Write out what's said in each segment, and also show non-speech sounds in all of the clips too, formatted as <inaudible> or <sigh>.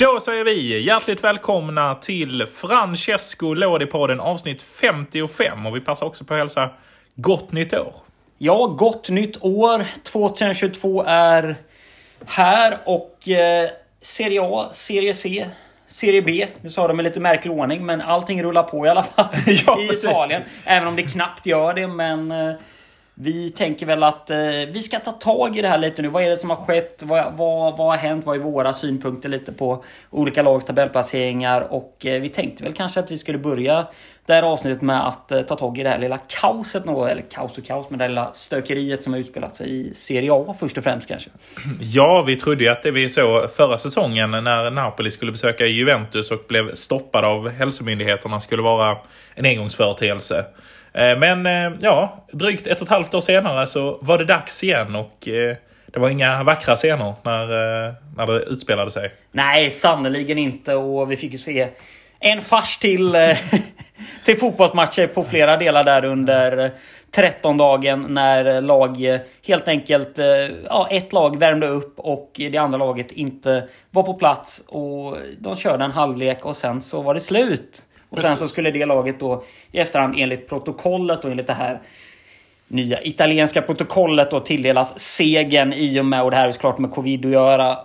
Då säger vi hjärtligt välkomna till Francesco Lodi-podden avsnitt 55 och vi passar också på att hälsa gott nytt år. Ja, gott nytt år. 2022 är här och eh, Serie A, Serie C, Serie B. Nu sa de i lite märklig ordning, men allting rullar på i alla fall <laughs> Ja, i precis. Italien. Även om det knappt gör det, men eh, vi tänker väl att eh, vi ska ta tag i det här lite nu. Vad är det som har skett? Vad, vad, vad har hänt? Vad är våra synpunkter lite på olika lags tabellplaceringar? Och eh, vi tänkte väl kanske att vi skulle börja det här avsnittet med att eh, ta tag i det här lilla kaoset. Något, eller kaos och kaos, men det här lilla stökeriet som har utspelat sig i Serie A först och främst kanske. <clears throat> Ja, vi trodde ju att det vi såg förra säsongen när Napoli skulle besöka Juventus och blev stoppad av hälsomyndigheterna skulle vara en engångsföreteelse. Eh, men eh, ja, drygt ett och ett halvt år senare så var det dags igen och eh, det var inga vackra scener när, när det utspelade sig. Nej, sannerligen inte. Och vi fick ju se en fars till, <laughs> till fotbollsmatcher på flera delar där under 13-dagen när lag helt enkelt, ja, ett lag värmde upp och det andra laget inte var på plats. Och de körde en halvlek och sen så var det slut. Och sen så skulle det laget då i efterhand enligt protokollet och enligt det här nya italienska protokollet då tilldelas segern i och med, och det här är såklart med covid att göra.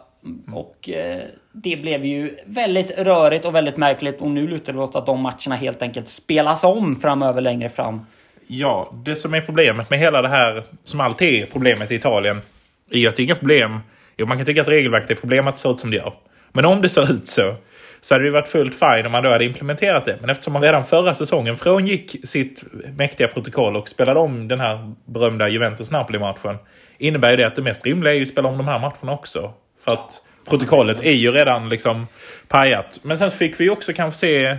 Och eh, det blev ju väldigt rörigt och väldigt märkligt och nu lutar det åt att de matcherna helt enkelt spelas om framöver längre fram. Ja, det som är problemet med hela det här, som alltid är problemet i Italien, är att det är inga problem. Jo, man kan tycka att regelverket är problem att det ser ut som det gör. Men om det ser ut så, så hade det varit fullt fine om man då hade implementerat det. Men eftersom man redan förra säsongen frångick sitt mäktiga protokoll och spelade om den här berömda Juventus-Napoli-matchen, innebär ju det att det mest rimliga är ju att spela om de här matcherna också. För att protokollet är ju redan liksom pajat. Men sen så fick vi ju också kanske se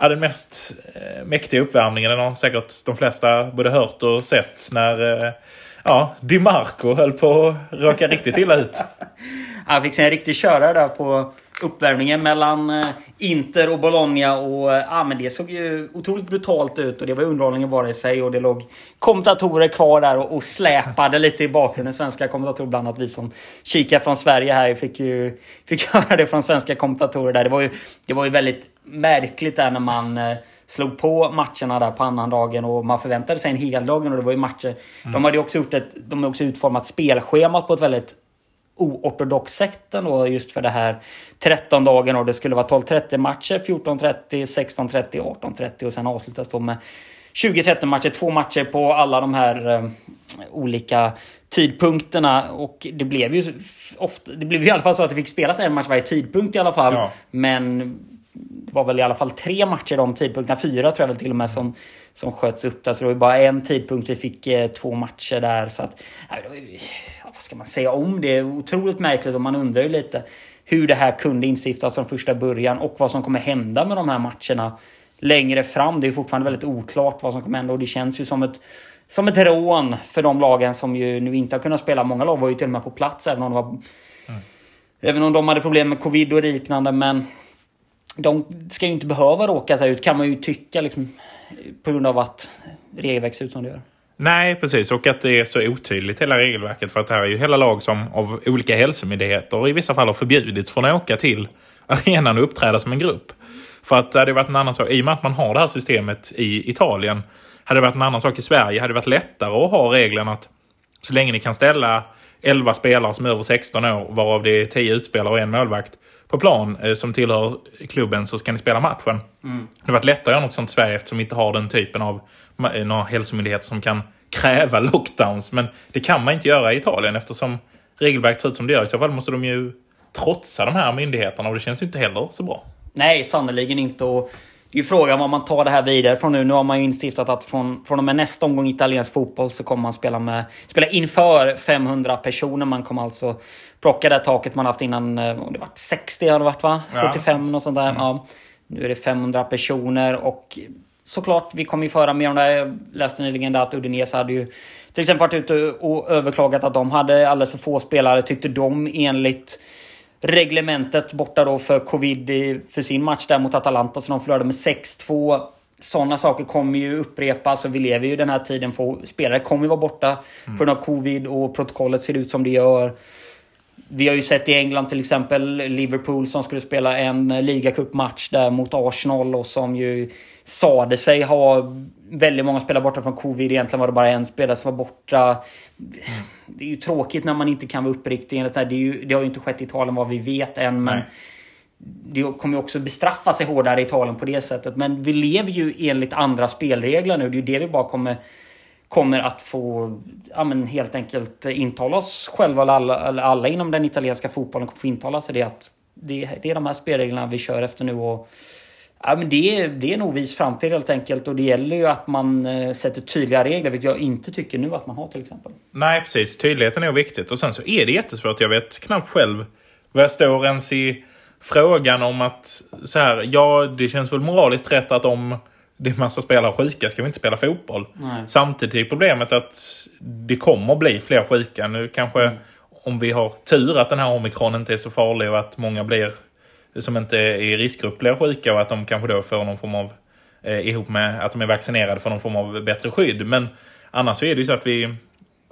Ja, den mest eh, mäktiga uppvärmningen den har säkert de flesta både hört och sett när eh, ja, Di Marco höll på att råka riktigt illa ut. <laughs> Han fick sig en riktig körare där på uppvärmningen mellan eh, Inter och Bologna och eh, ja, men det såg ju otroligt brutalt ut och det var underhållningen bara i sig och det låg kommentatorer kvar där och, och släpade lite i bakgrunden. Svenska kommentatorer, bland annat vi som kikar från Sverige här fick ju fick <laughs> höra det från svenska kommentatorer där. Det var ju, det var ju väldigt märkligt där när man eh, slog på matcherna där på annandagen och man förväntade sig en heldagen och det var ju matcher. De hade också gjort ett, de har också utformat spelschemat på ett väldigt oortodox sätt ändå just för det här 13 dagen och det skulle vara 12.30 matcher, 14.30, 16.30, 18.30 och sen avslutas då med 20-30 matcher, två matcher på alla de här eh, olika tidpunkterna och det blev ju ofta, det blev ju i alla fall så att det fick spelas en match varje tidpunkt i alla fall. Ja. Men det var väl i alla fall tre matcher de tidpunkterna, fyra tror jag väl till och med som, som sköts upp där. Så det var ju bara en tidpunkt vi fick eh, två matcher där. Så att, nej, vad ska man säga om det? Otroligt märkligt och man undrar ju lite hur det här kunde instiftas från första början och vad som kommer hända med de här matcherna längre fram. Det är fortfarande väldigt oklart vad som kommer hända och det känns ju som ett som ett rån för de lagen som ju nu inte har kunnat spela. Många lag var ju till och med på plats även om, det var, även om de hade problem med covid och liknande. Men de ska ju inte behöva råka sig ut kan man ju tycka liksom, på grund av att regelverket ser ut som det gör. Nej, precis. Och att det är så otydligt hela regelverket. För att det här är ju hela lag som av olika hälsomyndigheter och i vissa fall har förbjudits från att åka till arenan och uppträda som en grupp. För att det hade varit en annan sak. I och med att man har det här systemet i Italien hade det varit en annan sak i Sverige. hade det varit lättare att ha regeln att så länge ni kan ställa 11 spelare som är över 16 år, varav det är 10 utspelare och en målvakt på plan eh, som tillhör klubben så ska ni spela matchen. Det hade varit lättare att göra något sånt i Sverige eftersom vi inte har den typen av eh, några hälsomyndigheter som kan kräva lockdowns. Men det kan man inte göra i Italien eftersom regelverket ser ut som det gör. I så fall måste de ju trotsa de här myndigheterna och det känns ju inte heller så bra. Nej, sannerligen inte. Och det är ju frågan vad man tar det här vidare från nu. Nu har man ju instiftat att från, från och med nästa omgång italiensk fotboll så kommer man spela, med, spela inför 500 personer. Man kommer alltså plocka det taket man haft innan. eh, det varit 60 har det varit va? Ja. 45 och sånt där. Ja. Nu är det 500 personer och såklart, vi kommer ju föra mer om det. Jag läste nyligen där att Udinese hade ju till exempel varit ute och överklagat att de hade alldeles för få spelare, tyckte de enligt reglementet borta då för covid i- för sin match där mot Atalanta som de förlorade med 6-2. Sådana saker kommer ju upprepas och vi lever ju den här tiden för spelare kommer ju vara borta på grund av covid och protokollet ser ut som det gör vi har ju sett i England till exempel Liverpool som skulle spela en ligacupmatch där mot Arsenal och som ju sade sig ha väldigt många spelare borta från covid. Egentligen var det bara en spelare som var borta. Det är ju tråkigt när man inte kan vara uppriktig. Det, är ju, det har ju inte skett i Italien vad vi vet än. Men det kommer ju också bestraffa sig hårdare i Italien på det sättet. Men vi lever ju enligt andra spelregler nu. Det är ju det vi bara kommer kommer att få ja, men helt enkelt intala oss själva, eller alla, eller alla inom den italienska fotbollen kommer få intala sig det att det, det är de här spelreglerna vi kör efter nu. Och, ja, men det, är, det är en oviss framtid helt enkelt och det gäller ju att man eh, sätter tydliga regler, vilket jag inte tycker nu att man har till exempel. Nej, precis. Tydligheten är viktigt. Och sen så är det jättesvårt. Jag vet knappt själv vad jag står ens i frågan om att så här, ja, det känns väl moraliskt rätt att om det är massa spelare sjuka ska vi inte spela fotboll. Nej. Samtidigt är problemet att det kommer bli fler sjuka. Nu kanske mm. om vi har tur att den här omikron inte är så farlig och att många blir som inte är i riskgrupp blir sjuka och att de kanske då får någon form av eh, ihop med att de är vaccinerade får någon form av bättre skydd. Men annars så är det ju så att vi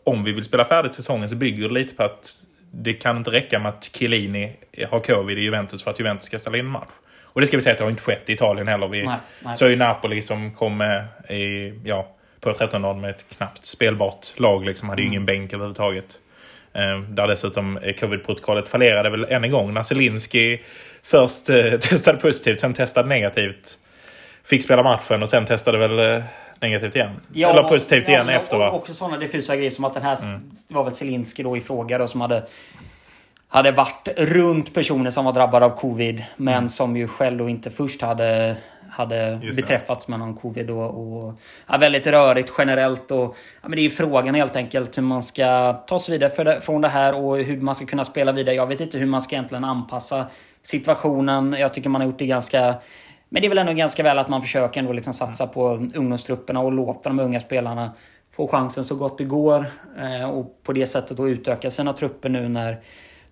om vi vill spela färdigt säsongen så bygger det lite på att det kan inte räcka med att Chiellini har covid i Juventus för att Juventus ska ställa in match. Och det ska vi säga att det har inte skett i Italien heller. Vi nej, nej. såg ju Napoli som kom i, ja, på 13 dagar med ett knappt spelbart lag. Liksom, hade ju mm. ingen bänk överhuvudtaget. Eh, där dessutom covid-protokollet fallerade väl än en gång. När Zelinski först eh, <laughs> testade positivt, sen testade negativt. Fick spela matchen och sen testade väl eh, negativt igen. Ja, Eller positivt ja, igen efter va? Också sådana diffusa grejer som att den här mm. var väl Zelinski då i fråga då som hade hade varit runt personer som var drabbade av covid. Men mm. som ju själv då inte först hade, hade beträffats med någon covid. Och, och ja, väldigt rörigt generellt. Och, ja, men det är ju frågan helt enkelt hur man ska ta sig vidare det, från det här och hur man ska kunna spela vidare. Jag vet inte hur man ska egentligen anpassa situationen. Jag tycker man har gjort det ganska men det är väl ändå ganska väl att man försöker ändå liksom satsa mm. på ungdomstrupperna och låta de unga spelarna få chansen så gott det går. Eh, och på det sättet då utöka sina trupper nu när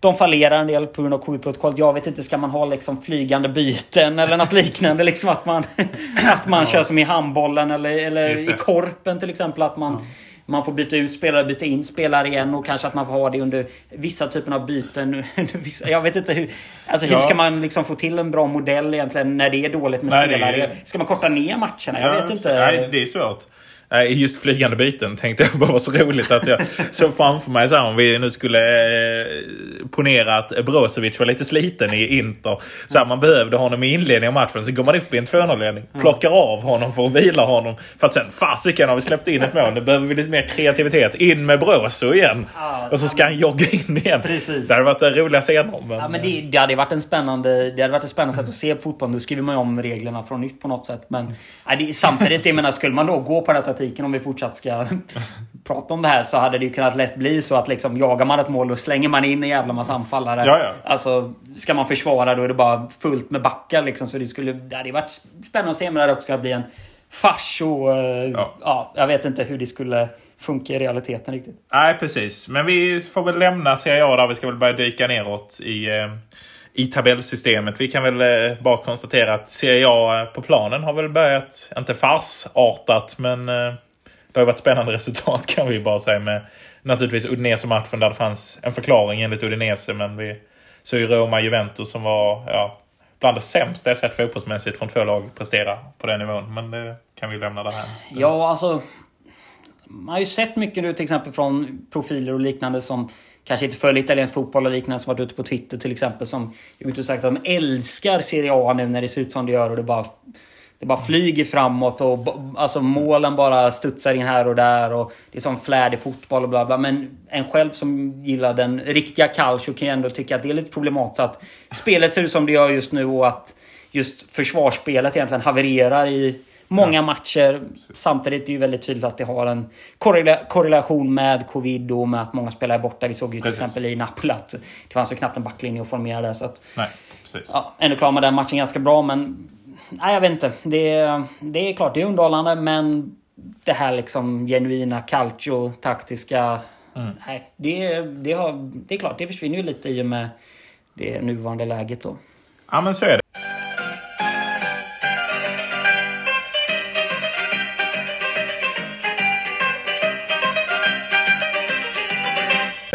de fallerar en del på grund av covid-protokollet. Jag vet inte, ska man ha liksom flygande byten eller något liknande? Liksom att man, <laughs> att man ja. kör som i handbollen eller, eller i korpen till exempel. Att man, ja. man får byta ut spelare, byta in spelare igen och kanske att man får ha det under vissa typer av byten. <laughs> jag vet inte hur... Alltså hur ja. ska man liksom få till en bra modell egentligen när det är dåligt med Nej, spelare? Är... Ska man korta ner matcherna? Jag vet inte. Nej, det är svårt. Eh, just flygande byten tänkte jag <laughs> bara var så roligt att jag såg framför mig så här, om vi nu skulle eh, ponera att Brozovic var lite sliten i Inter. Så här, man behövde honom i inledningen av matchen. Så går man upp i en 2-0-ledning. Plockar av honom för att vila honom. För att sen, fasiken har vi släppt in ett mål. Nu behöver vi lite mer kreativitet. In med Brozo igen. och så ska han jogga in igen. Precis. Det hade varit en roliga scener. Men, ja, men det, det hade varit en spännande, det hade varit ett spännande sätt att se fotboll. Nu skriver man ju om reglerna från nytt på något sätt. Men ja, det, samtidigt, jag menar, skulle man då gå på den här taktiken om vi fortsatt ska <laughs> prata om det här så hade det ju kunnat lätt bli så att liksom jagar man ett mål och slänger man in en jävla massa anfallare. Ja, ja. Alltså, ska man försvara då är det bara fullt med backar liksom. Så det skulle... Det hade varit spännande att se om det också ska bli en fars och... Eh, ja. ja, jag vet inte hur det skulle funka i realiteten riktigt. Nej, precis. Men vi får väl lämna Serie A där. Vi ska väl börja dyka neråt i... I tabellsystemet. Vi kan väl eh, bara konstatera att Serie A eh, på planen har väl börjat, inte farsartat, men eh, det har varit spännande <laughs> resultat kan vi bara säga med naturligtvis Udinese-matchen där det fanns en förklaring enligt Udinese. Men vi såg ju Roma-Juventus som var ja, bland det sämsta jag sett fotbollsmässigt från två lag prestera på den nivån. Men det kan vi lämna där här. Ja, alltså. Man har ju sett mycket nu till exempel från profiler och liknande som kanske inte följer italiensk fotboll och liknande som varit ute på Twitter till exempel som ut och sagt att de älskar Serie A nu när det ser ut som det gör och det bara det bara flyger framåt och alltså målen bara studsar in här och där och det är som flärdig fotboll och bla bla. Men en själv som gillar den riktiga calcio kan ju ändå tycka att det är lite problematiskt att spelet ser ut som det gör just nu och att just försvarsspelet egentligen havererar i många matcher. Samtidigt är det ju väldigt tydligt att det har en korrela korrelation med covid och med att många spelare är borta. Vi såg ju till precis. exempel i Napoli att det fanns ju knappt en backlinje att formera där. Så att, Nej, precis. Ja, ändå klarar man den matchen ganska bra men nej, jag vet inte. Det, det är klart, det är underhållande, men det här liksom genuina calcio, taktiska... Mm. Nej, det, det, har, det är klart, det försvinner ju lite i och med det nuvarande läget då. Ja, men så är det.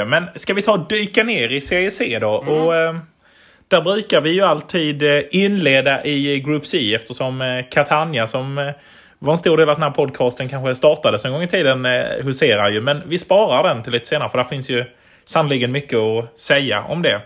Men ska vi ta och dyka ner i Serie C då? Och, eh, där brukar vi ju alltid eh, inleda i Group C eftersom eh, Catania som eh, var en stor del av den här podcasten kanske startades en gång i tiden eh, huserar ju. Men vi sparar den till lite senare för där finns ju sannoliken mycket att säga om det.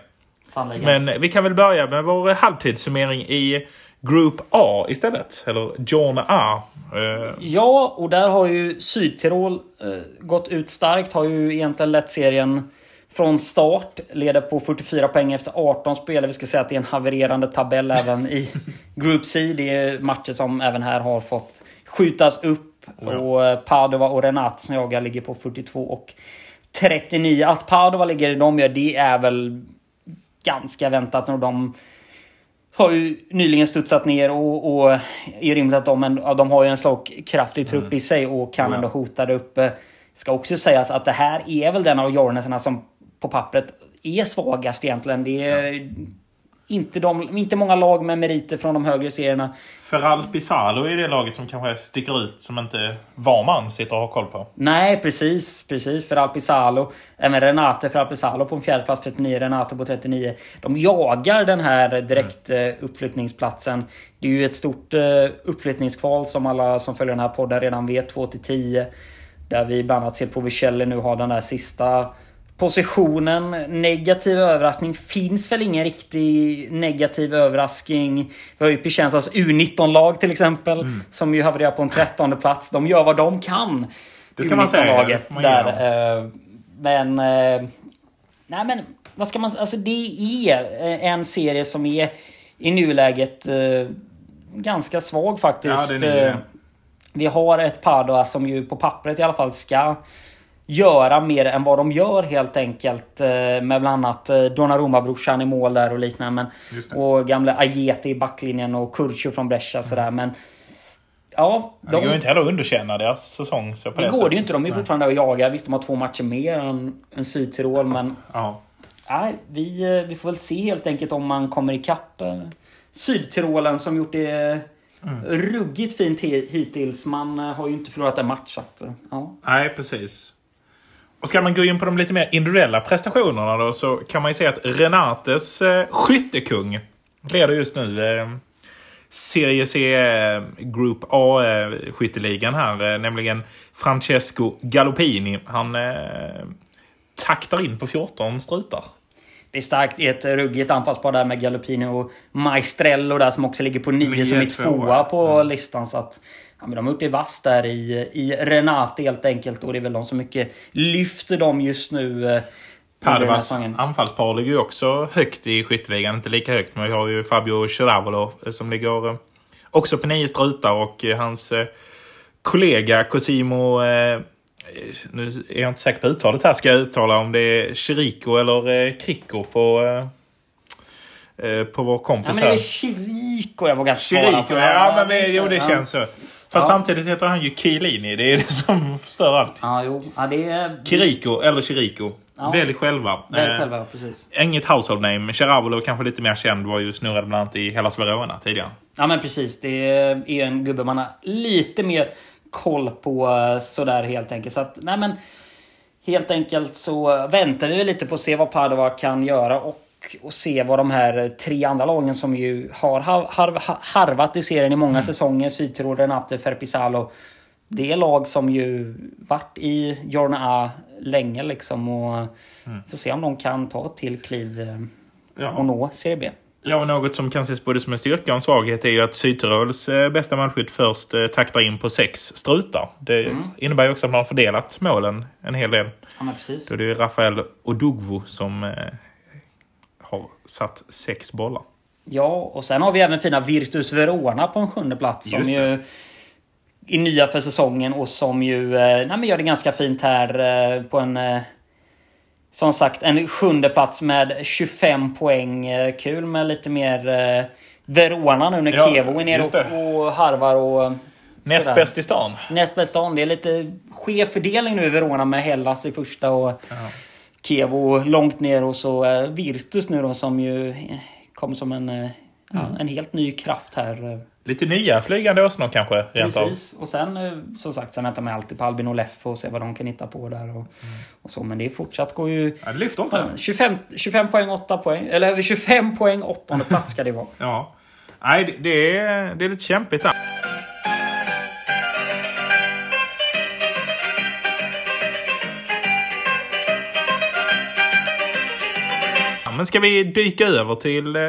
Sannoliken. Men vi kan väl börja med vår halvtidssummering i Group A istället. Eller John A. Eh, Ja, och där har ju Sydtirol eh, gått ut starkt. Har ju egentligen lett serien från start. Leder på 44 poäng efter 18 spel. Vi ska säga att det är en havererande tabell <laughs> även i Group C. Det är matcher som även här har fått skjutas upp. Och eh, Padova och Renat som jagar ligger på 42 och 39. Att Padova ligger i de gör, det är väl ganska väntat. Och de har ju nyligen studsat ner och, och är rimligt att de, ja, de har ju en slagkraftig trupp i sig och kan Ja. ändå hota det uppe. Ska också sägas att det här är väl den av Jornesarna som på pappret är svagast egentligen. Det är inte, de, inte många lag med meriter från de högre serierna. Ferral Pisalo är det laget som kanske sticker ut som inte var man sitter och har koll på. Nej, precis. precis för Alpisalo. Även Renate för Alpisalo på en fjärde plats 39, Renate på 39. De jagar den här direkt eh, uppflyttningsplatsen. Det är ju ett stort eh, uppflyttningskval som alla som följer den här podden redan vet. 2 till 10. Där vi bland annat ser på Vicelli nu har den där sista positionen. Negativ överraskning finns väl ingen riktig negativ överraskning. Vi har ju Piacenzas U19-lag till exempel. Mm. Som ju havererar på en trettonde plats. De gör vad de kan. Det ska man säga, U19-laget får man där. eh, Men... eh, Nej men vad ska man säga? Alltså det är eh, en serie som är i nuläget ganska svag faktiskt. Ja, Vi har ett Padua som ju på pappret i alla fall ska göra mer än vad de gör helt enkelt. eh, Med bland annat eh, Donnarumma-brorsan i mål där och liknande. Men, och gamla Ajeti i backlinjen och Kurcio från Brescia sådär. Men ja, Det går ju inte heller att underkänna deras säsong. Så på det det går sättet. det ju inte. De är fortfarande att jaga. Visst, de har två matcher mer än, än Sydtirol, men Ja. nej, vi, eh, vi får väl se helt enkelt om man kommer ikapp Sydtirolen som gjort det Mm. ruggigt fint hi- hittills. Man har ju inte förlorat en match. Så att, ja. Nej, precis. Och ska man gå in på de lite mer individuella prestationerna då så kan man ju säga att Renates eh, skyttekung leder just nu eh, Serie C eh, Group A eh, här, eh, nämligen Francesco Galoppini. Han taktar in på 14 strutar. Det är starkt i ett ruggigt anfallspar där med Galoppini och Maestrello där som också ligger på nio Nio, som är tvåa. på Ja. listan. Så att, ja, men de har gjort det vass där i, i Renate helt enkelt. Och det är väl de som mycket lyfter dem just nu. eh, säsongen. anfallspar ligger ju också högt i skytteligan. Inte lika högt, men vi har ju Fabio Ceravolo eh, som ligger eh, också på nio strutar och hans kollega Cosimo... Nu är jag inte säker på uttalet här. Ska jag uttala om det är Chirico eller Kricko på, på vår Ja, kompis men det är Chirico jag vågar svara Chirico, på. ja men det, jo, det Ja. känns så. Fast Ja. samtidigt heter han ju Chiellini. Det är det som förstör allt. Ja, jo. Ja, det är... Kiriko eller Chirico. Ja. Välj själva. Välj Eh, själva, precis. Inget household name. Ceravolo kanske lite mer känd. Var ju snurrade bland annat i Hellas Verona tidigare. Ja, men precis. Det är ju en gubbe man har lite mer koll på eh, sådär helt enkelt. Så att, nej men... Helt enkelt så väntar vi lite på att se vad Padova kan göra och, och se vad de här tre andra lagen som ju har har, har, harvat i serien i många säsonger, Sydtirol, Renate, Ferpisalo. Det är lag som ju varit i Jorna A länge liksom och får se om de kan ta ett till kliv eh, och Ja. nå Serie B. ja, och något som kan ses både som en styrka och en svaghet är ju att Sydtirols eh, bästa målskytt först eh, taktar in på sex strutar. Det innebär ju också att man har fördelat målen en hel del. Ja, men precis. Då är det ju Rafael Odugvo som har satt sex bollar. Ja, och sen har vi även fina Virtus Verona på en sjunde plats. Som ju är nya för säsongen och som ju eh, nej, men gör det ganska fint här eh, på en... Eh, som sagt, en sjunde plats med 25 poäng. Kul med lite mer Verona nu när Ja, Kevo är nere och, och harvar och... Näst bäst i stan. Näst bäst stan. Det är lite skev fördelning nu i Verona med Hellas i första och Kevo långt ner och så Virtus nu då som ju kom som en... eh, ja, en helt ny kraft här. eh, Lite nya flygande åsnor kanske, rent av. Precis. Och sen eh, som sagt, sen väntar man alltid på Albin och Leffe och se vad de kan hitta på där. Och, och så. Men det är fortsatt går ju... Ja, det lyfter inte. 25, 25 poäng, 8 poäng. Eller 25 poäng, åttonde plats ska det vara. <laughs> Ja. Nej, det- det är, det är lite kämpigt där. Men ska vi dyka över till eh,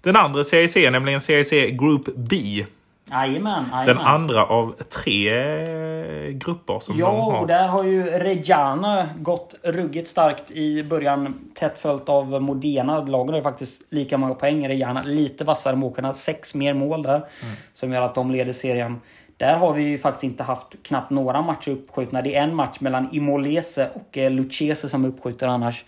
den andra CIC, nämligen CIC Group B. Jajamän, Den andra av tre eh, grupper som de Ja, har. och där har ju Reggiana gått ruggigt starkt i början. Tätt följt av Modena. Lagen har ju faktiskt lika många poäng. Reggiana lite vassare måkarna. Sex mer mål där. Som gör att de leder serien. Där har vi ju faktiskt inte haft knappt några matcher uppskjutna. Det är en match mellan Imolese och eh, Lucchese som är uppskjuten annars.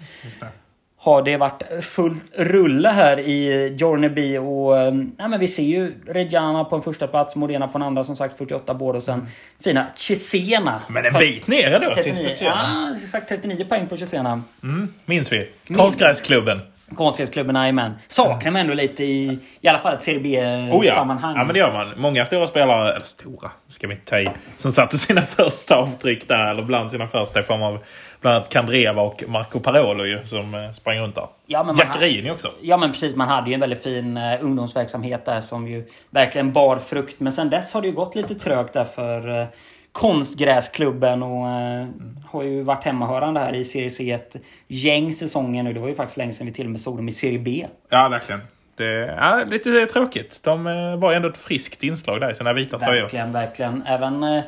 Har det varit fullt rulle här i Jorneby och eh, nej, men vi ser ju Reggiana på en första plats, Modena på en andra som sagt 48 båda och sen fina Cesena. Men en bit ner då till 39, systemet. ja, exakt 39 poäng på Cesena. Mm, minns vi. Konstgräsklubben. Konstgräsklubben, jajamän. Saknar man ändå lite i, i alla fall ett Serie Oh ja. Ja, men det gör man. Många stora spelare, eller stora, ska vi inte ta i, som satte sina <laughs> första avtryck där, eller bland sina första i form av bland annat Kandreva och Marco Parolo ju, som eh, sprang runt där. Ja, men man- Jackerini också. Ja men precis, man hade ju en väldigt fin eh, ungdomsverksamhet där som ju verkligen bar frukt. Men sen dess har det ju gått lite trögt där för eh, konstgräsklubben och eh, har ju varit hemmahörande här i Serie C ett gäng säsonger nu. Det var ju faktiskt länge sedan vi till och med såg dem i Serie B. Ja, verkligen. Det är lite tråkigt. De eh, var ändå ett friskt inslag där i sina vita tröjor. Verkligen, verkligen. Även eh,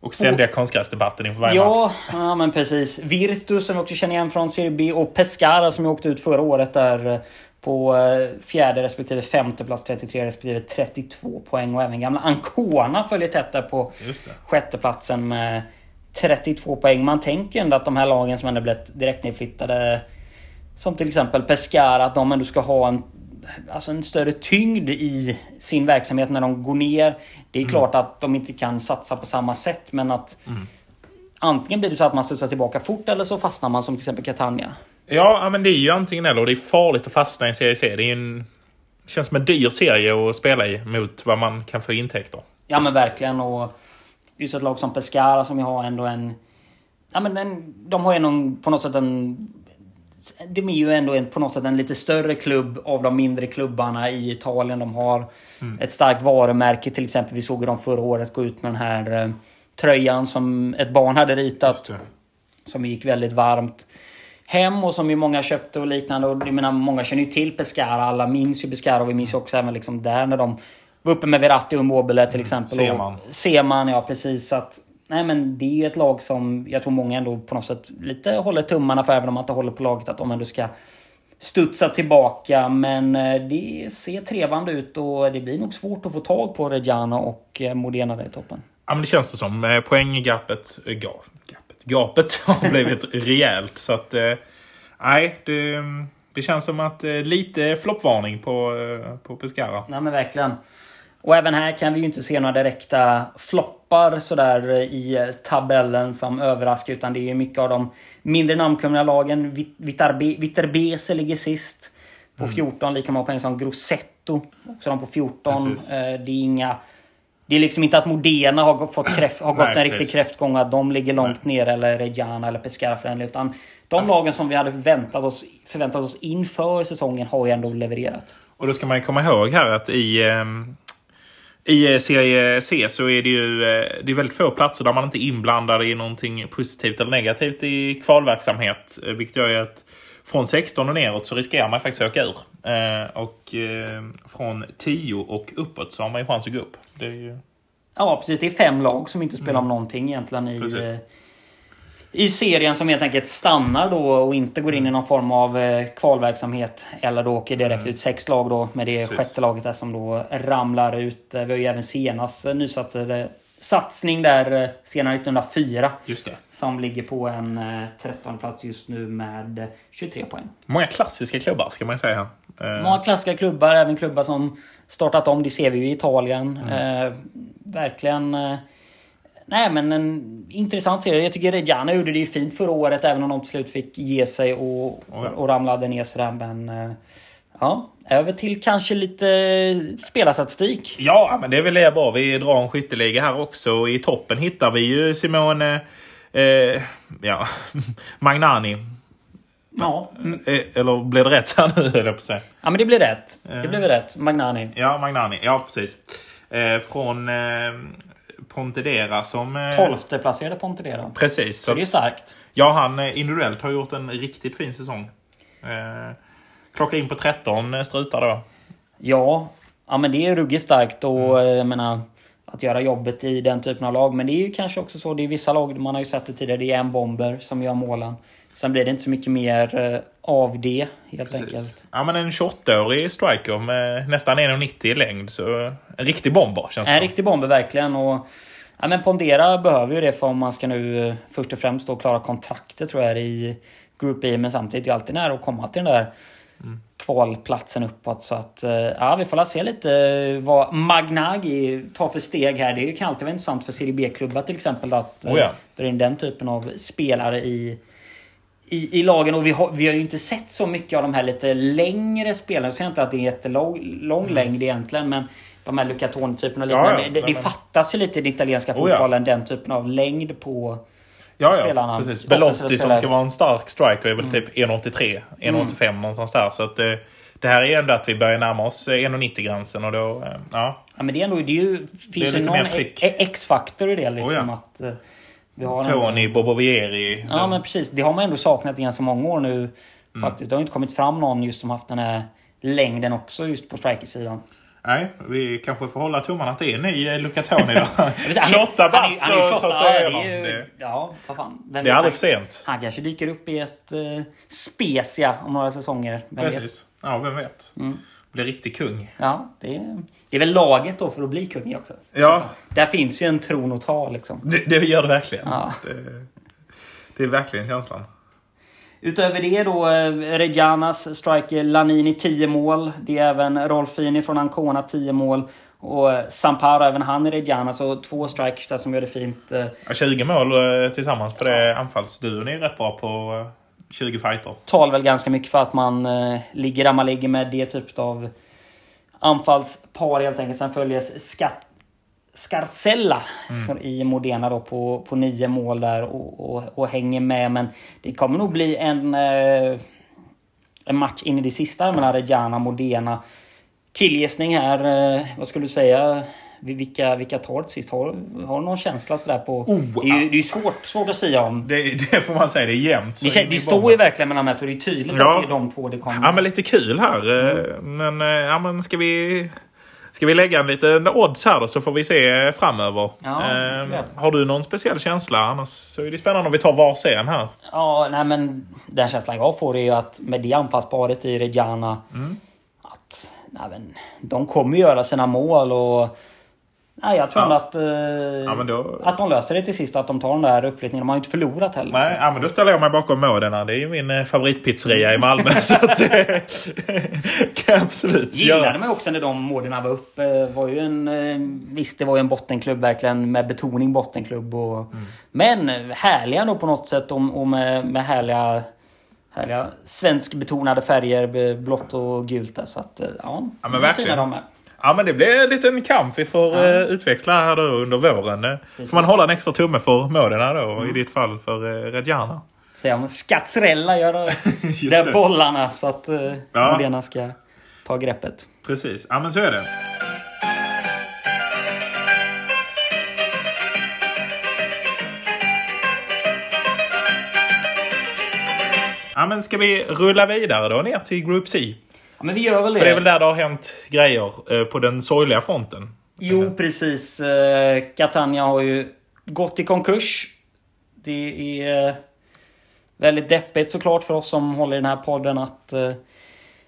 Och ständiga konstgräsdebatten inför varje match. Ja, ja men precis. Virtus som vi också känner igen från Serie B och Pescara som ju åkte ut förra året där på eh, fjärde respektive femte plats 33 respektive 32 poäng och även gamla Ancona följer tätt där på sjätteplatsen med 32 poäng. Man tänker ändå att de här lagen som ändå blivit direkt nedflyttade som till exempel Pescara, att de ändå ska ha en, alltså en större tyngd i sin verksamhet när de går ner. Det är klart att de inte kan satsa på samma sätt men att antingen blir det så att man studsar tillbaka fort eller så fastnar man som till exempel Catania. Ja, men det är ju antingen eller. och Det är farligt att fastna i en serie C. Det är en... Det känns som en dyr serie att spela i mot vad man kan få intäkter. Ja men verkligen och just ett lag som Pescara som ju har ändå en... Ja men en, de har ju ändå på något sätt en... De är ju ändå en, på något sätt en lite större klubb av de mindre klubbarna i Italien. De har ett starkt varumärke till exempel. Vi såg ju dem förra året gå ut med den här eh, tröjan som ett barn hade ritat. Som gick väldigt varmt hem och som ju många köpte och liknande. Och jag menar, många känner ju till Pescara. Alla minns ju Pescara och vi minns ju också även liksom där när de var uppe med Verratti och Immobile till exempel. Seman. Och Seman, ja precis. Att, nej men det är ju ett lag som jag tror många ändå på något sätt lite håller tummarna för. Även om man inte håller på laget. Att de ändå ska studsa tillbaka. Men eh, det ser trevande ut och det blir nog svårt att få tag på Reggiana och eh, Modena där i toppen. Ja, men det känns det som. Eh, Poänggapet, äh, ga, gapet, <laughs> har blivit rejält. Så att, eh, nej, det, det känns som att eh, lite floppvarning på, eh, på Pescara. Nej men verkligen. Och även här kan vi ju inte se några direkta floppar sådär i tabellen som överraskar. Utan det är ju mycket av de mindre namnkunniga lagen. Viterbese ligger sist. På 14, lika många poäng som Grossetto. Också de på 14. Precis. Det är inga... Det är liksom inte att Modena har, fått kräft, har gått Nej, en precis. riktig kräftgång. Att de ligger långt ner. Eller Reggiana eller Pescara Utan de lagen som vi hade förväntat oss, förväntat oss inför säsongen har ju ändå levererat. Och då ska man ju komma ihåg här att i, ehm, i eh, serie C så är det ju eh, det är väldigt få platser där man inte är inblandad i någonting positivt eller negativt i kvalverksamhet. eh, Vilket gör ju att från 16 och neråt så riskerar man faktiskt att åka ur. Eh, Och eh, från 10 och uppåt så har man ju chans att gå upp. Det är ju... Ja, precis. Det är fem lag som inte spelar om någonting egentligen i, Precis. eh, i serien som helt enkelt stannar då och inte går in i någon form av kvalverksamhet. Eller då åker direkt ut sex lag då med det Precis. sjätte laget där som då ramlar ut. Vi har ju även senast nysatsade satsning där eh, senare 1904 Just det. som ligger på en eh, 13 plats just nu med eh, 23 poäng. Många klassiska klubbar ska man säga. Eh, Många klassiska klubbar, även klubbar som startat om. Det ser vi ju i Italien. Mm. Eh, verkligen... Eh, nej men en intressant serie. Jag tycker Reggiana gjorde det ju fint förra året även om de till slut fick ge sig och, ja. och ramlade ner sådär. Men eh, Ja, över till kanske lite spelarstatistik. Ja, men det är väl det bra. Vi drar en skytteliga här också. I toppen hittar vi ju Simone eh, ja, <laughs> Magnani. Ja. Eh, Eller blev det rätt här nu, <laughs> höll jag på att säga. ja, men det blir rätt. Det blev rätt. Magnani. Ja, Magnani. Ja, precis. Eh, från eh, Pontedera som... Eh, Tolfte placerade Pontedera. Precis. Så det är starkt. Ja, han eh, individuellt har gjort en riktigt fin säsong. Eh, klockar in på 13 strutar då. Ja, ja men det är ruggigt starkt och mm. jag menar att göra jobbet i den typen av lag. Men det är ju kanske också så. Det är vissa lag, man har ju sett det tidigare, det är en bomber som gör målen. Sen blir det inte så mycket mer eh, av det helt Precis. enkelt. Ja, men en 28-årig striker med nästan 1,90 i längd. Så en riktig bomber känns det En som. riktig bomber verkligen. Och, ja, men Pondera behöver ju det för om man ska nu eh, först och främst då klara kontraktet tror jag i Group E. Men samtidigt är det alltid nära att komma till den där kvalplatsen uppåt. Så att eh, ja, vi får se lite eh, vad Magnagi tar för steg här. Det kan alltid vara intressant för Serie B-klubbar till exempel att eh, Oh ja. dra in den typen av spelare i i, i lagen och vi har, vi har ju inte sett så mycket av de här lite längre spelarna. Jag säger inte att det är jättelång lång längd egentligen men de här Luca Toni-typerna och Mm. Ja, ja, det, det fattas ju lite i den italienska Oh ja. fotbollen den typen av längd på Ja, ja, precis. Belotti som ska vara en stark striker är väl typ 1,83. 1,85 någonstans där. Så att, eh, det här är ju ändå att vi börjar närma oss eh, 1,90-gränsen och då... Eh, ja. Ja men det är ändå, det är ju, finns ju lite någon mer tryck. e- X-faktor i det liksom. Oh ja. att, eh, vi har Tony, Bobovieri. Ja men precis, det har man ändå saknat i ganska många år nu. Mm. Faktiskt. Det har inte kommit fram någon just som haft den här längden också just på strikersidan. Nej, vi kanske får hålla tummarna att det är en ny eh, Luca Toni då. <laughs> Han är- 28 han är- bast han är och 28, tar sig ja, igenom. det är ju- Ja, vad fan. Vem Det är vet, aldrig för han- sent. Han kanske dyker upp i ett eh, Spezia om några säsonger. Vem vet? Precis. Ja, vem vet. Mm. Blir riktig kung. Ja, det är, det är väl laget då för att bli kung också. Ja. Där finns ju en tron att ta liksom. Det, det gör det verkligen. Ja. Det, det är verkligen känslan. Utöver det då, eh, Reggianas striker Lanini 10 mål. Det är även Rolfini från Ancona 10 mål. Och eh, Sampara, även han i Reggiana. Så två strikers där som gör det fint. eh, Ja, 20 mål eh, tillsammans på det anfallsduon är rätt bra på eh, 20 fighter. Talar väl ganska mycket för att man ligger där man ligger med det typet av anfallspar helt enkelt. Sen följer Scat Scarcella för- i Modena då på, på nio mål där och, och, och hänger med. Men det kommer nog bli en, eh, en match in i det sista mellan Reggiana och Modena. Killgissning här. Eh, vad skulle du säga? Vilka, vilka tar det sist? Har, har du någon känsla sådär på... Oh, det är ju det är svårt, svårt att säga om. Det, det får man säga, det är jämnt. Det, det i står ju verkligen mellan de här två. Det är tydligt Ja. att det är de två det kommer. Ja, men lite kul här. eh, Men, eh, ja, men ska vi... Ska vi lägga en liten odds här då så får vi se framöver. Ja, Eh, klart. har du någon speciell känsla? Annars så är det spännande om vi tar varsin här. Ja, nej men den känslan jag får är ju att med det anfallsparet i Reggiana Mm. att nej, men, de kommer göra sina mål och nej, jag tror Ja. ändå att, eh, men då- att de löser det till sist och att de tar den där uppflyttningen. De har ju inte förlorat heller. Nej, ja, men då ställer jag mig bakom Modena. Det är ju min eh, favoritpizzeria i Malmö. <laughs> så att, eh, kan jag absolut Gillade göra. mig också när de målen var uppe. Var ju en, eh, visst, det var ju en bottenklubb verkligen med betoning bottenklubb. Och, Mm. Men härliga då på något sätt och, och med, med härliga, härliga svenskbetonade färger. eh, Blått och gult där. Så att, eh, ja, men verkligen. Fina de är. Ja, men det blir en liten kamp vi får Ja. eh, utväxla här då under våren. Eh, Får man hålla en extra tumme för Modena då. Mm. I ditt fall för eh, Reggiana. Säger om Skatzrella gör <laughs> det. bollarna så att eh, Ja. Modena ska ta greppet. Precis, ja men så är det. Ja men ska vi rulla vidare då ner till Group C? Men vi gör väl det. För det är väl där det har hänt grejer eh, på den sorgliga fronten. Jo, precis. Eh, Catania har ju gått i konkurs. Det är eh, väldigt deppigt såklart för oss som håller i den här podden att,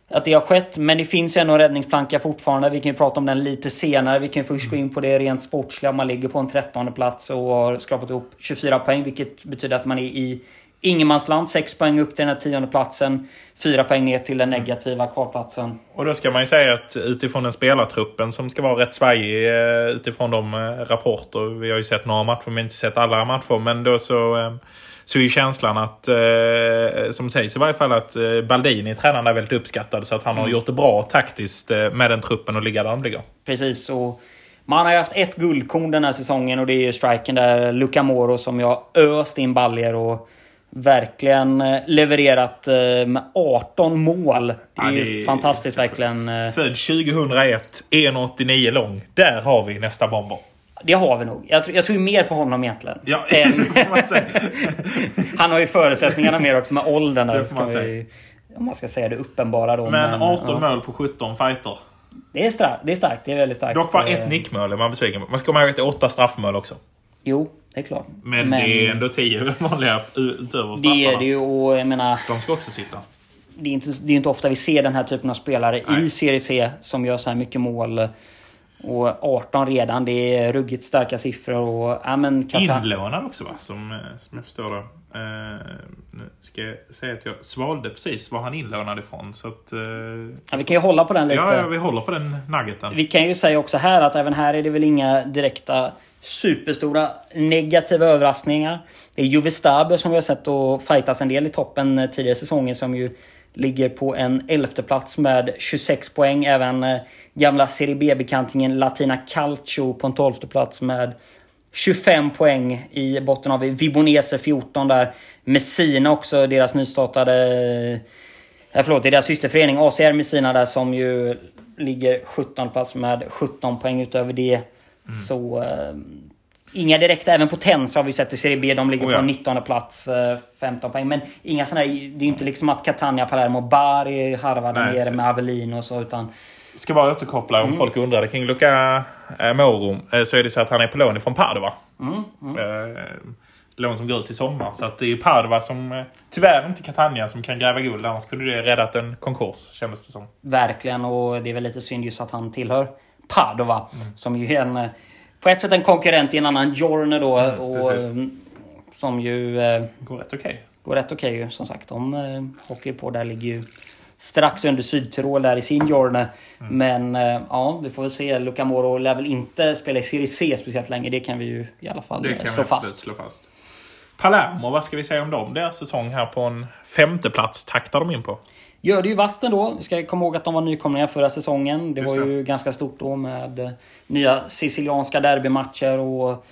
att det har skett. Men det finns ju ändå räddningsplanka fortfarande. Vi kan ju prata om den lite senare. Vi kan ju först gå in på det rent sportsliga. Man ligger på en trettonde plats och har skrapat ihop 24 poäng. Vilket betyder att man är i ingenmansland. 6 poäng upp till den här tionde platsen. 4 poäng ner till den negativa kvalplatsen. Och då ska man ju säga att utifrån den spelartruppen som ska vara rätt svajig eh, utifrån de eh, rapporter. Vi har ju sett några matcher men inte sett alla matcher. Men då så, eh, så är ju känslan att, som sägs i varje fall, att Baldini, tränaren, är väldigt uppskattad. Så att han Mm. har gjort det bra taktiskt med den truppen och ligga där de ligger. Precis. Och man har ju haft ett guldkorn den här säsongen och det är ju striken där. Luca Moro som jag öst in baljer och verkligen eh, levererat eh, med 18 mål. Det är Ja, det är- fantastiskt verkligen. eh, Född 2001, 1,89 lång. Där har vi nästa bomber. Det har vi nog. Jag, tror- jag tror mer på honom egentligen. Ja, <laughs> Än, <laughs> han har ju förutsättningarna mer också med åldern. Där, man vi, om man ska säga det uppenbara då. Men 18 ja. mål på 17 fighter. det, är starkt, det är starkt. Det är väldigt starkt. Dock var ett nickmål är man besviken på. Man ska komma ihåg att det är åtta straffmål också. Jo, det är klart. Men, det är ändå 10 <laughs> vanliga utöver det straffarna. är det ju. Och jag menar, De ska också sitta. det är inte, det är inte ofta vi ser den här typen av spelare Nej. i Serie C som gör så här mycket mål. Och 18 redan, det är ruggigt starka siffror. Och, ja, men Katan- Inlånad också va? Som, eh, som jag förstår det. Eh, nu ska jag säga att jag svalde precis var han inlånad ifrån. Så att, eh, ja, vi kan ju hålla på den lite. ja, ja, vi håller på den nuggeten. Vi kan ju säga också här att även här är det väl inga direkta superstora negativa överraskningar. Det är Juve Stabio som vi har sett och fightas en del i toppen eh, tidigare säsonger som ju ligger på en elfte plats med 26 poäng. Även eh, gamla Serie B-bekantingen Latina Calcio på en tolfte plats med 25 poäng. I botten har vi Vibonese 14 där. Messina också, deras nystartade... Eh, förlåt, det är deras systerförening ACR Messina där som ju ligger 17 plats med 17 poäng utöver det. Så... Eh, inga direkta, även på Tens har vi sett i Serie B. De ligger Oh ja. på 19 plats, eh, 15 poäng. Men inga sådana här, Det är ju inte liksom att Catania, Palermo, Bari harvar där nere med Avelin och så. Utan Ska bara återkoppla Mm. om folk undrade kring Luca eh, Moro. Så är det så att han är på lån från Padova. Mm, Eh, lån som går ut i sommar. Så att det är Padova som... Tyvärr inte Catania som kan gräva guld. Annars kunde det räddat en konkurs kändes det som. Verkligen, och det är väl lite synd just att han tillhör Padova. Mm. Som ju är en, eh, på ett sätt en konkurrent i en annan Giorne då. och, precis. eh, som ju eh, Går rätt okej. går rätt okej ju. Som sagt, de eh, hockey på där ligger ju strax under Sydtirol där i sin Giorne. Mm. Men eh, ja, vi får väl se. Luca Moro lär väl inte spela i Serie C speciellt länge. Det kan vi ju i alla fall slå fast. slå fast. Palermo, vad ska vi säga om dem? Deras säsong här på en femte plats taktar de in på. Gör det ju vasst ändå. Vi ska komma ihåg att de var nykomlingar förra säsongen. Det Just var det. ju ganska stort då med eh, nya sicilianska derbymatcher och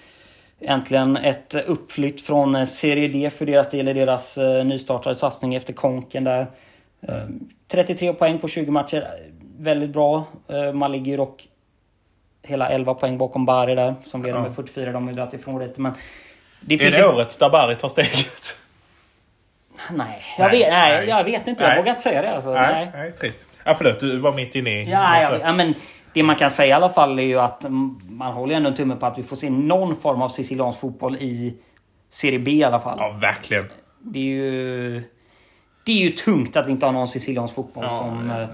äntligen ett uppflytt från eh, Serie D för deras del i deras eh, nystartade satsning efter konken där. Eh, 33 poäng på 20 matcher. eh, Väldigt bra. Eh, Man ligger ju dock hela 11 poäng bakom Bari där som leder Ja. med 44. De vill dragit ifrån lite men... Det Är det ju... året där Barry tar steget? <laughs> Nej, jag, Nej, vet, nej, nej. jag vet inte. Jag Nej. vågar inte säga det. Alltså. Nej, Nej. nej, trist. Ja, förlåt, du var mitt inne i... Ja, ja, ja, men det man kan säga i alla fall är ju att man håller ändå en tumme på att vi får se någon form av siciliansk fotboll i Serie B i alla fall. ja verkligen. Det är ju... Det är ju tungt att vi inte har någon siciliansk fotboll Ja, som, eh,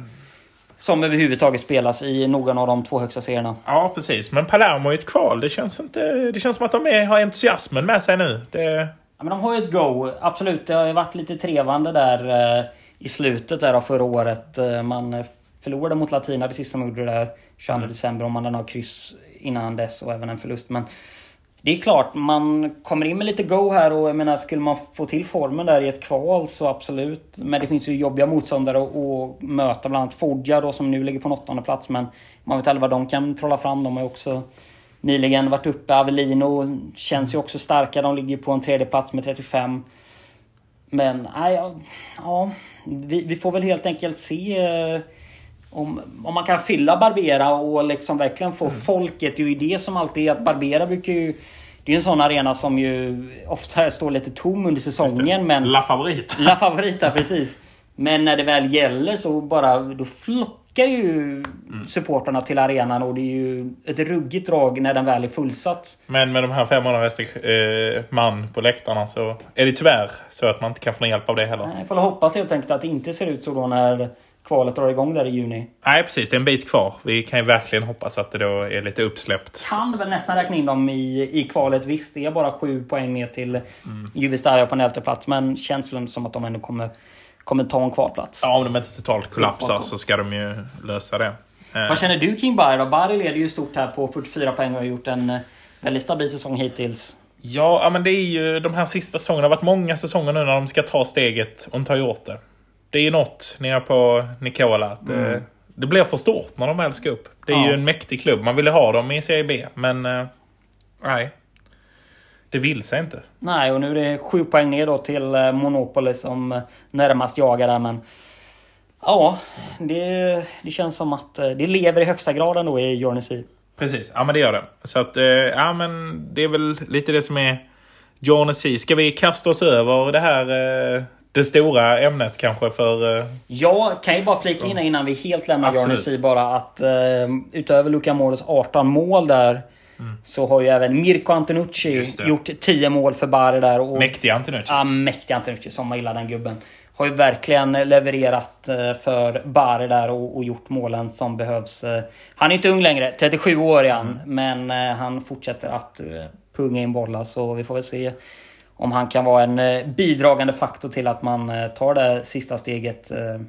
som överhuvudtaget spelas i någon av de två högsta serierna. Ja, precis. Men Palermo är ett kval. Det känns, inte, det känns som att de är, har entusiasmen med sig nu. Det, Ja, men de har ju ett go. Absolut, det har ju varit lite trevande där eh, i slutet där av förra året. Eh, man förlorade mot Latina det sista man gjorde där 22 Mm. december. Om man hade några kryss innan dess och även en förlust. Men det är klart, man kommer in med lite go här och jag menar, skulle man få till formen där i ett kval så absolut. Men det finns ju jobbiga motståndare att, möta. Bland annat Foggia då som nu ligger på en åttonde plats. Men man vet aldrig vad de kan trolla fram. De har ju också nyligen varit uppe. Avelino känns ju också starka. De ligger på en tredje plats med 35. Men nej, ja, ja vi, vi får väl helt enkelt se eh, om, om man kan fylla Barbera och liksom verkligen få folket. Det är ju det som alltid är att Barbera brukar ju... Det är en sån arena som ju ofta står lite tom under säsongen. Men La Favorit. La Favorita, precis. Men när det väl gäller så bara då flockar ju supporterna till arenan och det är ju ett ruggigt drag när den väl är fullsatt. Men med de här 500 restrik- eh, man på läktarna så är det tyvärr så att man inte kan få någon hjälp av det heller. Jag får hoppas helt enkelt att det inte ser ut så då när kvalet drar igång där i juni. Nej, precis. Det är en bit kvar. Vi kan ju verkligen hoppas att det då är lite uppsläppt. Kan väl nästan räkna in dem i, i kvalet. Visst, det är bara sju poäng ner till mm. På en elfte plats Men känns väl som att de ändå kommer, kommer ta en kvalplats. Ja, om de inte totalt kollapsar så ska de ju lösa det. Eh, Vad känner du kring Bari då? Bari leder ju stort här på 44 poäng och har gjort en väldigt stabil säsong hittills. Ja, ja, men det är ju de här sista säsongerna. Det har varit många säsonger nu när de ska ta steget och inte har gjort det. Det är ju något nere på Nicola. Att det, Mm. det blir för stort när de väl ska upp. Det är Ja. ju en mäktig klubb. Man ville ha dem i Serie B, men... eh, nej. Det vill sig inte. Nej, och nu är det sju poäng ner då till eh, Monopoly som eh, närmast jagar där, men... Ja, det, det känns som att eh, det lever i högsta grad ändå i Journey Precis, ja men det gör det. Så att, eh, ja men det är väl lite det som är C. Ska vi kasta oss över det här, eh, det stora ämnet kanske för... Eh, Jag kan ju bara flika in innan vi helt lämnar Absolut. Journey bara att eh, utöver Luka Modric 18 mål där så har ju även Mirko Antonucci Mm. Gjort 10 mål för Bari där. Och, mäktig Antonucci. Ja, mäktig Antonucci som man gillar den gubben. Har ju verkligen levererat eh, för Bari där och, och gjort målen som behövs. Eh, Han är inte ung längre, 37 år är han. Men eh, han fortsätter att punga in bollar så vi får väl se om han kan vara en eh, bidragande faktor till att man eh, tar det sista steget eh,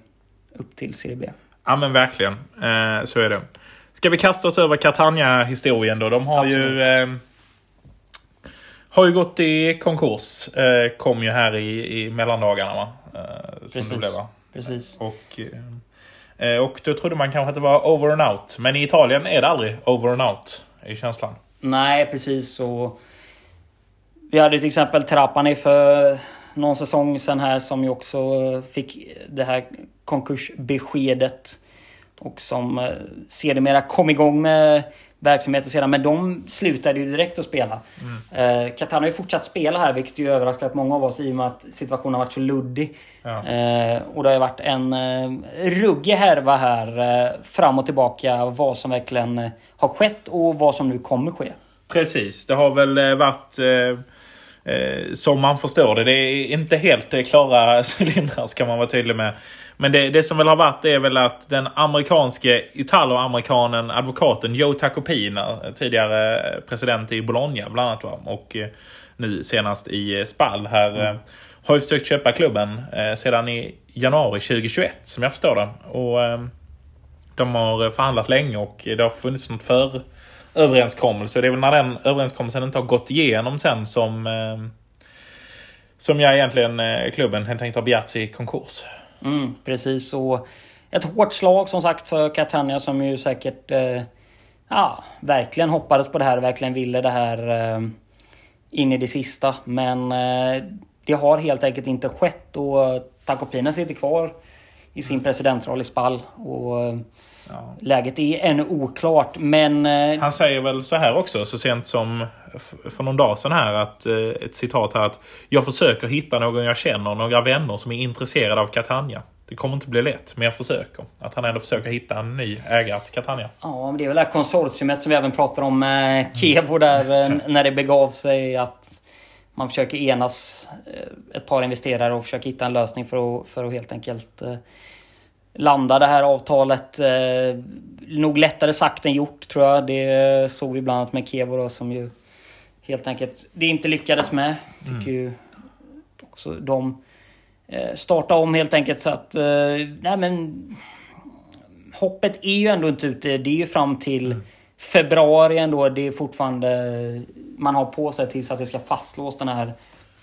upp till Serie B. Ja men verkligen. Så är det. Ska vi kasta oss över Catania-historien då? De har ju... Eh, har ju gått i konkurs. Kom ju här i, i mellandagarna va? Som Precis. det blev va? Precis. Och, och då trodde man kanske att det var over and out. Men i Italien är det aldrig over and out. I känslan. Nej, precis. Och vi hade till exempel Trapani för någon säsong sen här som ju också fick det här konkursbeskedet. Och som eh, sedermera kom igång med verksamheten sedan. Men de slutade ju direkt att spela. Mm. Eh, Catania har ju fortsatt spela här vilket ju överraskat många av oss i och med att situationen har varit så luddig. Ja. Eh, och det har ju varit en eh, ruggig härva här eh, fram och tillbaka. Vad som verkligen eh, har skett och vad som nu kommer ske. Precis, det har väl eh, varit eh, som man förstår det. Det är inte helt klara <laughs> cylindrar ska man vara tydlig med. Men det, det som väl har varit är väl att den amerikanske italo-amerikanen advokaten Joe Tacopina, tidigare president i Bologna bland annat va? och eh, nu senast i Spal här. Eh, har ju försökt köpa klubben eh, sedan i januari 2021 som jag förstår det. Och de har förhandlat länge och det har funnits något för överenskommelse. Det är väl när den överenskommelsen inte har gått igenom sen som eh, som jag egentligen eh, klubben helt enkelt har begärt sig i konkurs. Mm, precis. Och ett hårt slag som sagt för Catania som ju säkert eh, ja, verkligen hoppades på det här och verkligen ville det här eh, in i det sista. Men eh, det har helt enkelt inte skett och Tacopina sitter kvar i sin presidentroll i Spall. Och eh, Ja. läget är ännu oklart. Men eh, Han säger väl så här också, så sent som för någon dag sedan här, att, eh, ett citat här att Jag försöker hitta någon jag känner, några vänner som är intresserade av Catania. Det kommer inte bli lätt, men jag försöker. Att han ändå försöker hitta en ny ägare till Catania. Ja, men det är väl det här konsortiumet som vi även pratar om med Kevo där eh, när det begav sig att man försöker enas eh, ett par investerare och försöker hitta en lösning för att, för att helt enkelt eh, landa det här avtalet. Eh, nog lättare sagt än gjort tror jag. Det såg vi bland annat med Kevo då som ju helt enkelt det inte lyckades med. Fick ju också de starta om helt enkelt så att nej men hoppet är ju ändå inte ute. Det är ju fram till februari ändå. Det är fortfarande... Man har på sig tills att det ska fastslås den här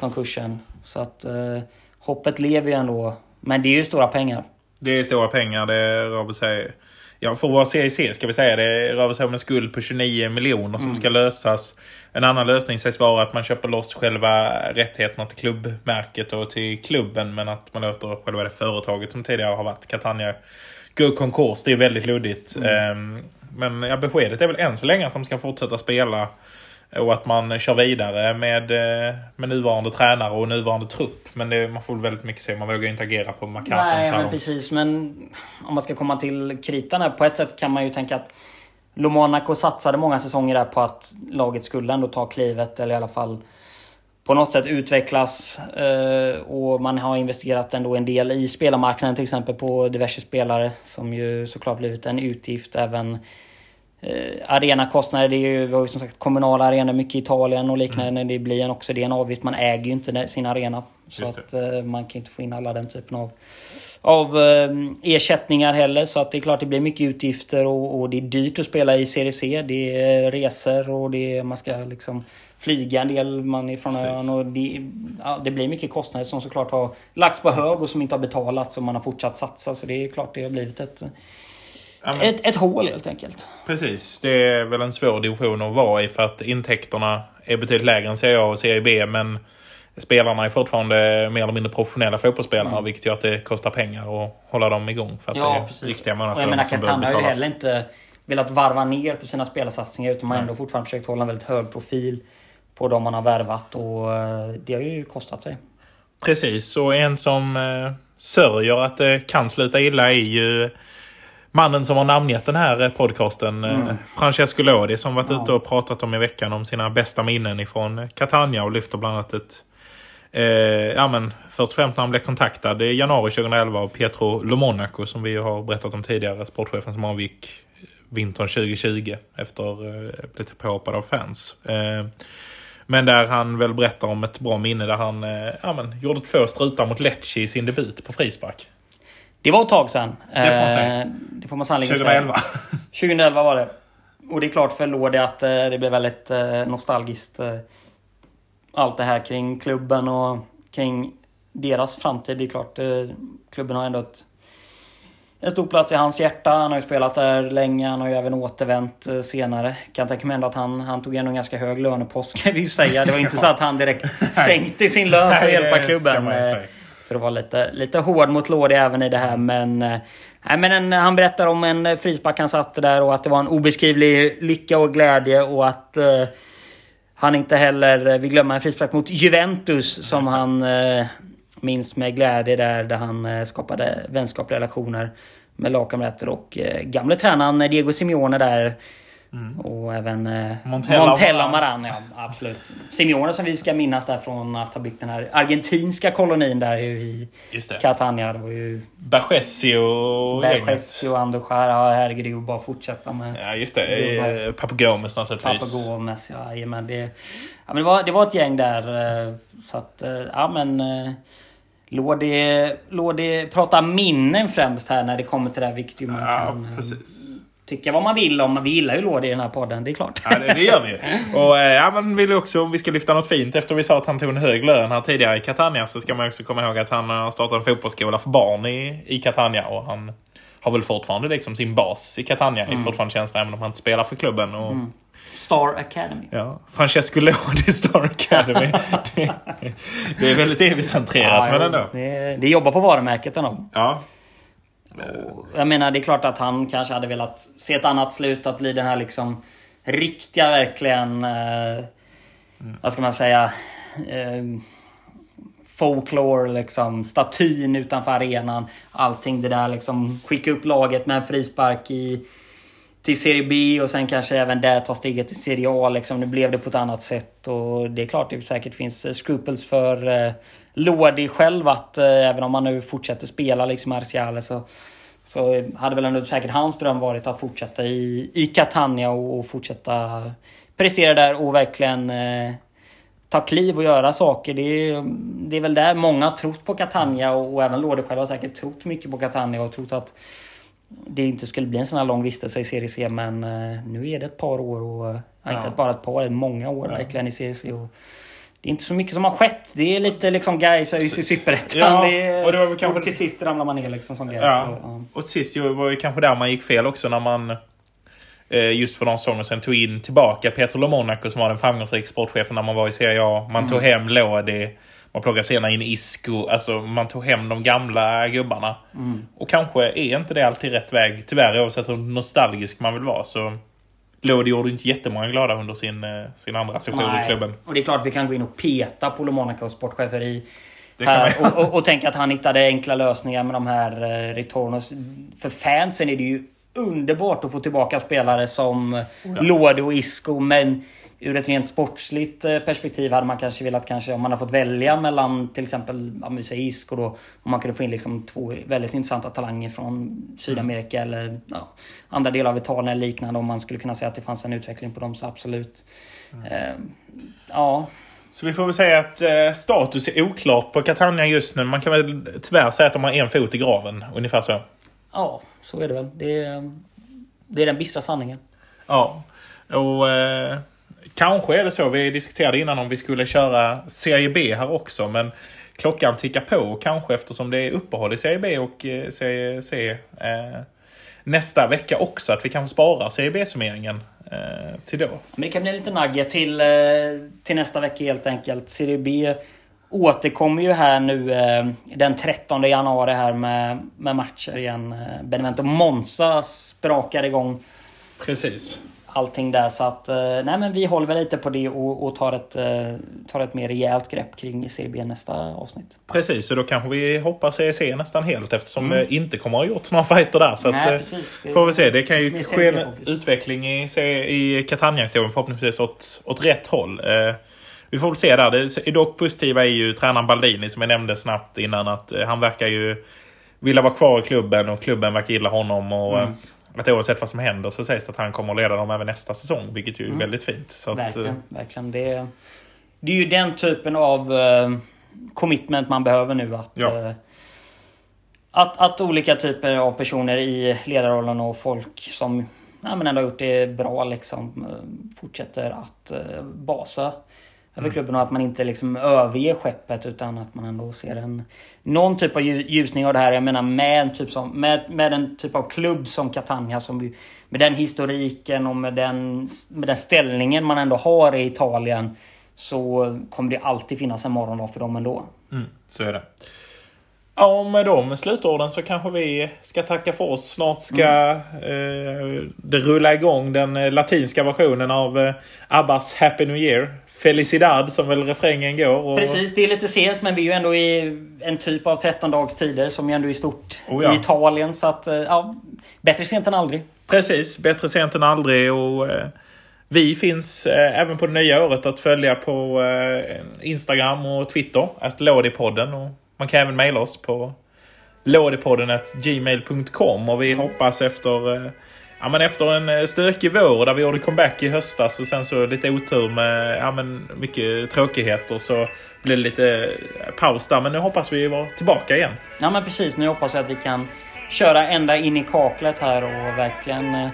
konkursen. Så att eh, hoppet lever ju ändå. Men det är ju stora pengar. Det är stora pengar. Det rör sig... Ja, för vara CIC ska vi säga. Det rör sig om en skuld på 29 miljoner som ska lösas. En annan lösning sägs vara att man köper loss själva rättigheterna till klubbmärket och till klubben. Men att man låter själva det företaget som tidigare har varit Catania gå i konkurs. Det är väldigt luddigt. Ehm, Men ja, beskedet är väl än så länge att de ska fortsätta spela. Och att man kör vidare med, eh, med nuvarande tränare och nuvarande trupp. Men det, man får väl väldigt mycket se. Man vågar ju inte agera på Mercaton. Nej, men precis. Men om man ska komma till kritan här. På ett sätt kan man ju tänka att Lomonaco satsade många säsonger där på att laget skulle ändå ta klivet. Eller i alla fall på något sätt utvecklas. Eh, och man har investerat ändå en del i spelarmarknaden till exempel på diverse spelare. Som ju såklart blivit en utgift. Även eh, arenakostnader. Det är ju, vi har ju som sagt kommunala arenor mycket i Italien och liknande. Det blir en, också det är en avgift. Man äger ju inte sin arena. Så att eh, man kan inte få in alla den typen av av eh, ersättningar heller. Så att det är klart det blir mycket utgifter och, och det är dyrt att spela i Serie C. Det är resor och det är, man ska liksom flyga en del man ifrån Precis. ön. Och det, ja, det blir mycket kostnader som såklart har lagts på hög och som inte har betalats och man har fortsatt satsa. Så det är klart det har blivit ett, Ja, men- ett, ett hål helt enkelt. Precis, det är väl en svår division att vara i för att intäkterna är betydligt lägre än Serie A och Serie B. Men spelarna är fortfarande mer eller mindre professionella fotbollsspelare Mm. vilket gör att det kostar pengar att hålla dem igång. För att det är riktiga jag menar månadslöner som behöver Catania har ju betalas. heller inte velat varva ner på sina spelarsatsningar utan man har Nej. ändå fortfarande försökt hålla en väldigt hög profil på de man har värvat och eh, det har ju kostat sig. Precis, och en som eh, sörjer att det kan sluta illa är ju mannen som har namngett den här eh, podcasten. Mm. Francesco Lodi som varit Ja. ute och pratat om i veckan om sina bästa minnen ifrån Catania och lyfter bland annat ett Eh, ja, men först och främst när han blev kontaktad i januari 2011 av Pietro Lomonaco som vi har berättat om tidigare. Sportchefen som avgick vintern 2020 efter eh, blivit påhoppad av fans. Eh, men där han väl berättar om ett bra minne där han eh, ja, men, gjorde två strutar mot Lecce i sin debut på frispark. Det var ett tag sedan. Det får man säga. Eh, Det får man sannolikt 2011. säga. 2011 var det. Och det är klart för Lodi att eh, det blev väldigt eh, nostalgiskt. Allt det här kring klubben och kring deras framtid. Det är klart, klubben har ändå ett, en stor plats i hans hjärta. Han har ju spelat där länge. Han har ju även återvänt senare. Kan tänka mig ändå att han, han tog ändå en ganska hög lönepost kan vi ju säga. Det var inte så att han direkt <laughs> sänkte sin lön för att hjälpa klubben. För att vara lite, lite hård mot Lodi även i det här. Men, eh, nej, men en, han berättar om en eh, frispark han satte där och att det var en obeskrivlig lycka och glädje. Och att eh, han inte heller eh, vill glömma en frispark mot Juventus som han eh, minns med glädje där. Där han eh, skapade vänskapliga relationer med lagkamrater och eh, gamle tränaren Diego Simeone där. Och även eh, Montella Montella. Maran. Ja, absolut. Simeone som vi ska minnas där från att ha byggt den här argentinska kolonin där i Just det. Catania. Det var ju Bergessi och och Andochar. Ja, herregud. Det ju bara att fortsätta med Ja, just det. Eh, Papagomes naturligtvis. Papa Gomes. Ja, jajamän, det, ja, men det, var, det var ett gäng där. eh, Så att, eh, ja men... eh, Låt det prata minnen främst här när det kommer till det här. Vilket man Ja, kan precis. Tycka vad man vill om. Vi gillar ju Lådi i den här podden, det är klart. Ja, det, det gör vi. <laughs> Och eh, ja, men vill också, om vi ska lyfta något fint efter vi sa att han tog en hög lön här tidigare i Catania så ska man också komma ihåg att han har startat en fotbollsskola för barn i, i Catania och han har väl fortfarande liksom sin bas i Catania. Mm. fortfarande känslan även om han inte spelar för klubben. Och, Star Academy. ja, Francesco Lodi <laughs> Star Academy. det, det är väldigt evigcentrerat men ändå. Det, det jobbar på varumärket ändå. Ja, Jag menar, det är klart att han kanske hade velat se ett annat slut. Att bli den här liksom riktiga, verkligen... Eh, Vad ska man säga? Eh, folklore, liksom. Statyn utanför arenan. Allting det där liksom. Skicka upp laget med en frispark i, till Serie B och sen kanske även där ta steget till Serie A. Liksom. Nu blev det på ett annat sätt. Och det är klart det säkert finns scruples för eh, Lodi själv att eh, även om man nu fortsätter spela liksom Marciale så så hade väl ändå säkert hans dröm varit att fortsätta i, i Catania och, och fortsätta prestera där och verkligen eh, ta kliv och göra saker. Det är, det är väl där många har trott på Catania och, och även Lorde själv har säkert trott mycket på Catania och trott att det inte skulle bli en sån här lång vistelse i Serie C. Men eh, nu är det ett par år och... eh, Ja. Inte Ja. bara ett par, många år verkligen i Serie C. Och det är inte så mycket som har skett. Det är lite liksom Gais ÖIS i Superettan. Ja, Det och det var väl kanske- och till sist ramlar man ner liksom som Gais. Ja. Så, ja. Och till sist var det kanske där man gick fel också när man eh, just för några säsonger sedan tog in tillbaka Petro Lomonaco som var den framgångsrika sportchefen när man var i Serie A. Man tog hem Lodi. Man plockade senare in Isco. Alltså man tog hem de gamla gubbarna. Och kanske är inte det alltid rätt väg. Tyvärr oavsett hur nostalgisk man vill vara så Lodi gjorde inte jättemånga glada under sin, eh, sin andra session i klubben. Och det är klart vi kan gå in och peta på Lomonaco sportchefer i Det kan här, och, och, och tänka att han hittade enkla lösningar med de här eh. För fansen är det ju underbart att få tillbaka spelare som Lodi och Isco. Men ur ett rent sportsligt eh, perspektiv hade man kanske velat kanske om man har fått välja mellan till exempel ja, men säg Isco då. Om man kunde få in liksom två väldigt intressanta talanger från Sydamerika eller ja, andra delar av Italien eller liknande. Om man skulle kunna säga att det fanns en utveckling på dem så absolut. Eh, ja, Så vi får väl säga att eh, status är oklart på Catania just nu. Man kan väl tyvärr säga att de har en fot i graven. Ungefär så. Ja, så är det väl. Det är, det är den bistra sanningen. Ja. Och eh, kanske är det så. Vi diskuterade innan om vi skulle köra Serie B här också. Men klockan tickar på kanske eftersom det är uppehåll i Serie B och eh, Serie C eh, nästa vecka också. Att vi kan spara Serie B-summeringen eh, till då. Men det kan bli lite nugget till, eh, till nästa vecka helt enkelt. Serie B återkommer ju här nu eh, den 13 januari här med, med matcher igen. Eh, Benevento Monza sprakar igång Precis. Allting där. Så att, eh, nej men vi håller väl lite på det och, och tar, ett, eh, tar ett mer rejält grepp kring Serie B nästa avsnitt. Precis, så då kanske vi hoppar CEC nästan helt eftersom det inte kommer att ha gjorts några fighter där. Så Mm. Nej, att, eh, precis. Det- får vi se. Det kan ju ske en utveckling i, i Catania-historien förhoppningsvis åt, åt rätt håll. Eh, vi får väl se där. Det är dock positiva är ju tränaren Baldini som jag nämnde snabbt innan att eh, han verkar ju vilja vara kvar i klubben och klubben verkar gilla honom. Och, Mm. Att oavsett vad som händer så sägs det att han kommer att leda dem även nästa säsong. Vilket ju är väldigt fint. Så att, eh, Verkligen, verkligen. Det, det är ju den typen av eh, commitment man behöver nu. Att, Ja. eh, att, att olika typer av personer i ledarrollen och folk som ja, men ändå har gjort det bra liksom fortsätter att eh, basa över klubben och att man inte liksom överger skeppet utan att man ändå ser en någon typ av lju- ljusning av det här. Jag menar med en typ, som, med, med en typ av klubb som Catania som med den historiken och med den, med den ställningen man ändå har i Italien så kommer det alltid finnas en morgondag för dem ändå. Mm, så är det. Ja, med de slutorden så kanske vi ska tacka för oss. Snart ska eh, det rulla igång den eh, latinska versionen av eh, Abbas Happy New Year. Felicidad som väl refrängen går. Och, Precis, det är lite sent men vi är ju ändå i en typ av 13 dags tider som ju ändå är stort Oh ja. i Italien. Så att, eh, ja, bättre sent än aldrig. Precis, bättre sent än aldrig. Och, eh, vi finns eh, även på det nya året att följa på eh, Instagram och Twitter. Att Lådipodden. Och man kan även mejla oss på lådipodden.gmail.com och vi hoppas efter eh, Ja men efter en eh, stökig vår där vi gjorde comeback i höstas och sen så lite otur med ja, men mycket tråkigheter så blev det lite eh, paus där. Men nu hoppas vi vara tillbaka igen. Ja men precis, nu hoppas jag att vi kan köra ända in i kaklet här och verkligen eh,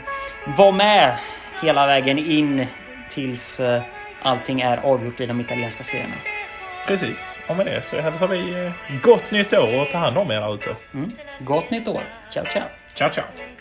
vara med hela vägen in tills eh, allting är avgjort i de italienska serierna. Precis. Och med det så hälsar vi eh, gott nytt år och ta hand om er ute. Mm. Gott nytt år! Ciao ciao! Ciao ciao!